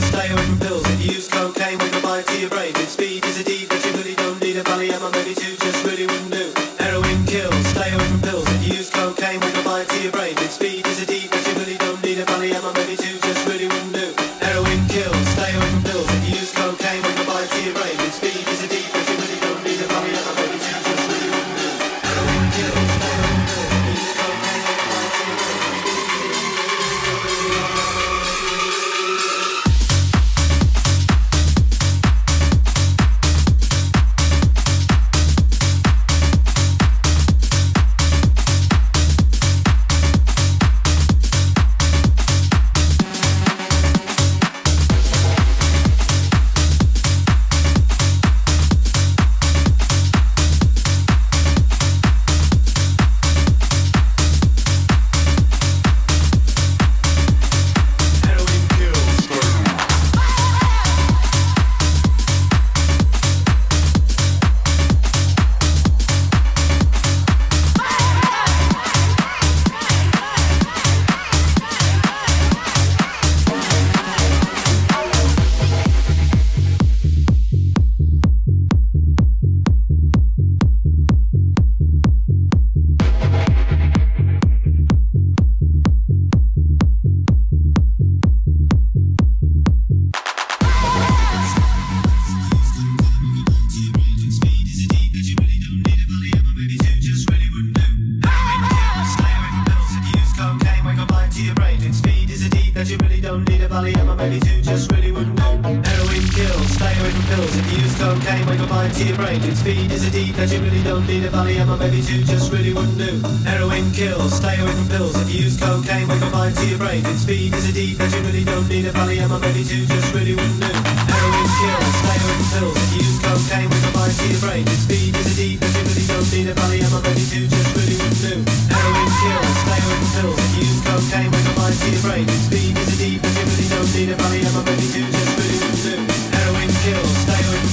Stay away from pills. If you use cocaine, can buy it to your brain. It's speed really don't need a Valium or maybe two just really wouldn't do. Heroin kills, stay away from pills. If you use cocaine, up mind to your brain. And speed is a deed that you really don't need a Valium or maybe two just really wouldn't do. Heroin kills, stay away from pills. If you use cocaine, up mind to your brain. And speed is a deep, that you really don't need a Valium or maybe two just really wouldn't do. Heroin kills, stay away from pills. If you use cocaine, up mind to your brain. And speed is a deep, that you really don't need a Valium or maybe two just really If you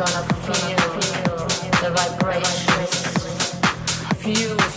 gonna feel the vibrations. Feel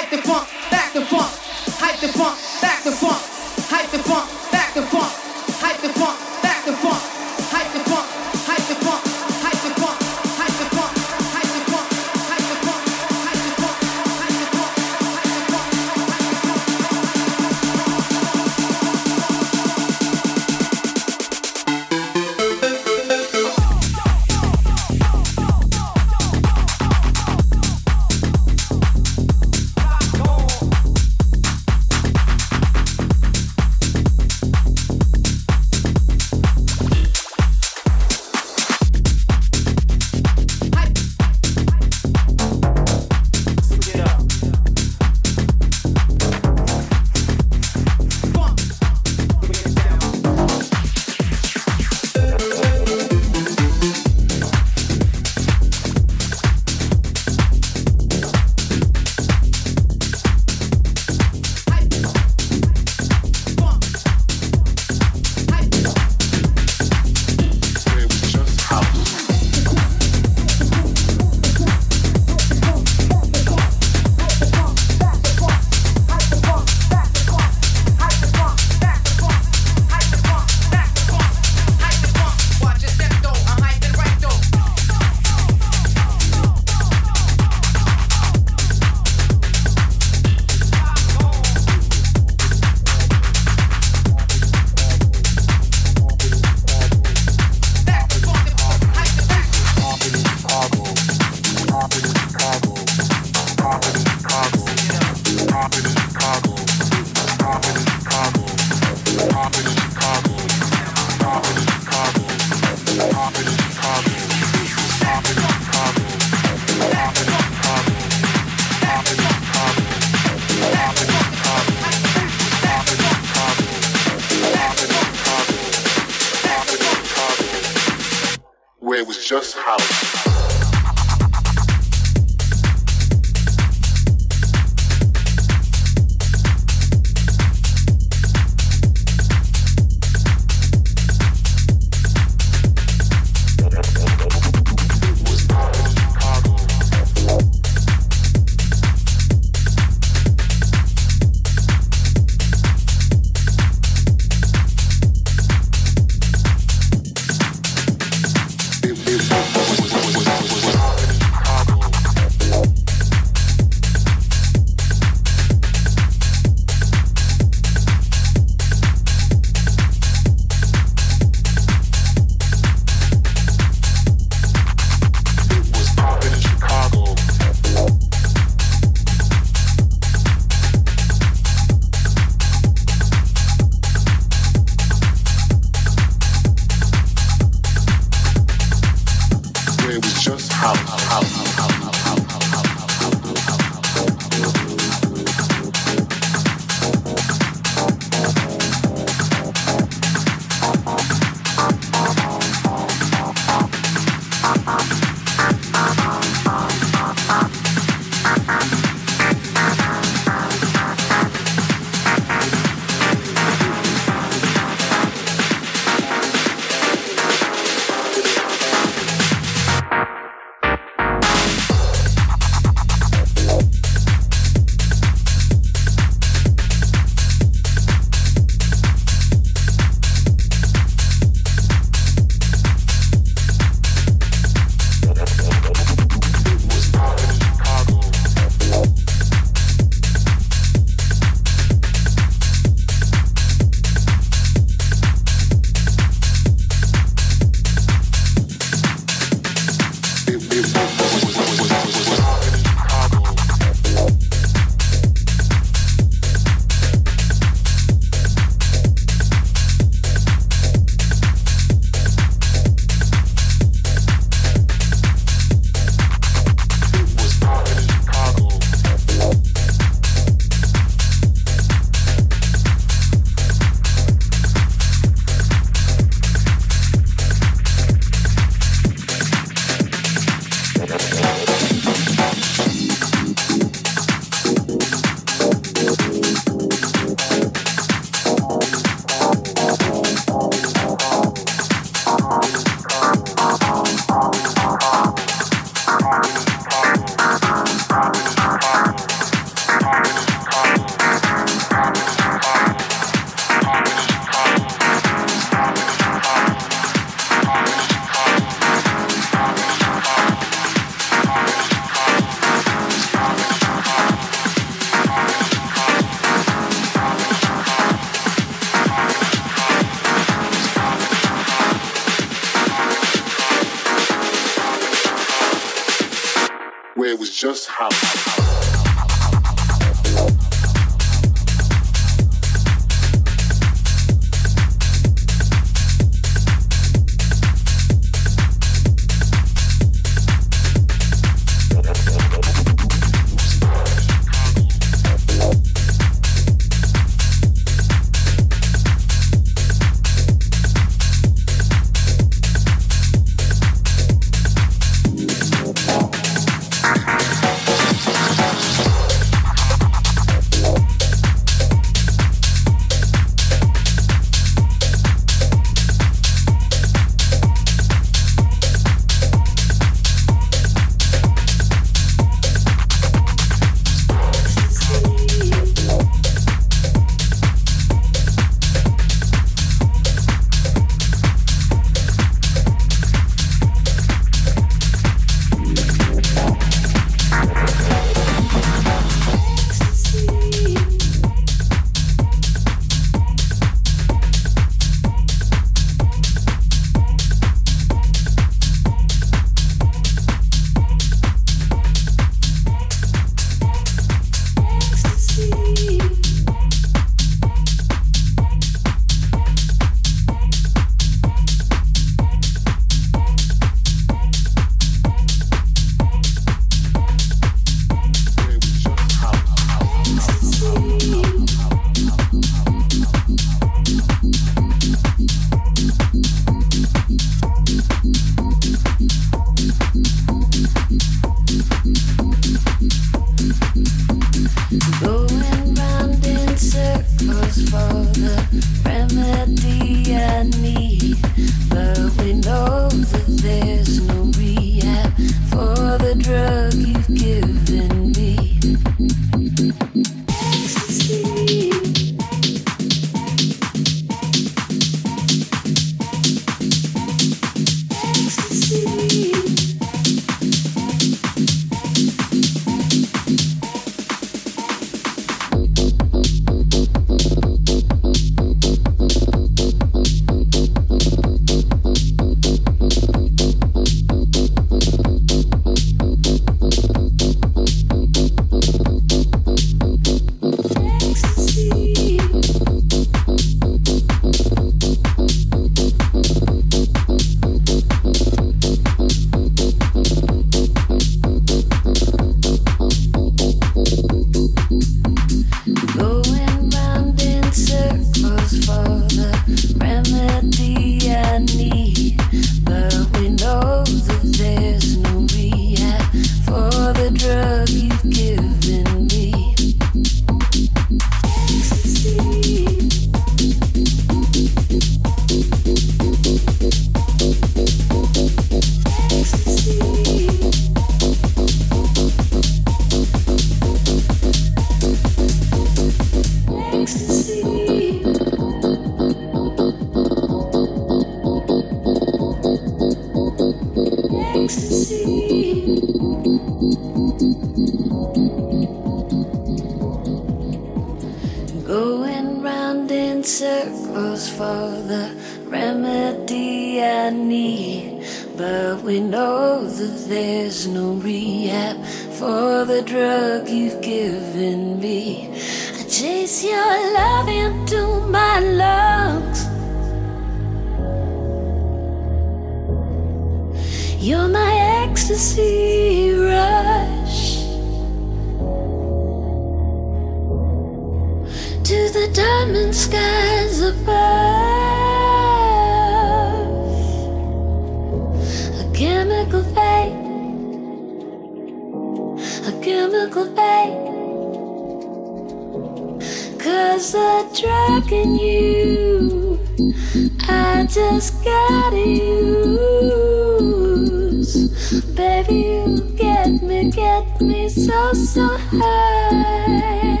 baby, you get me, get me so, so high.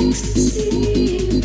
Ecstasy.